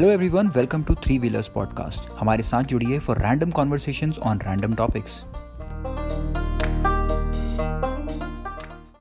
hello everyone welcome to three wheelers podcast हमारे साथ जुड़िए for random conversations on random topics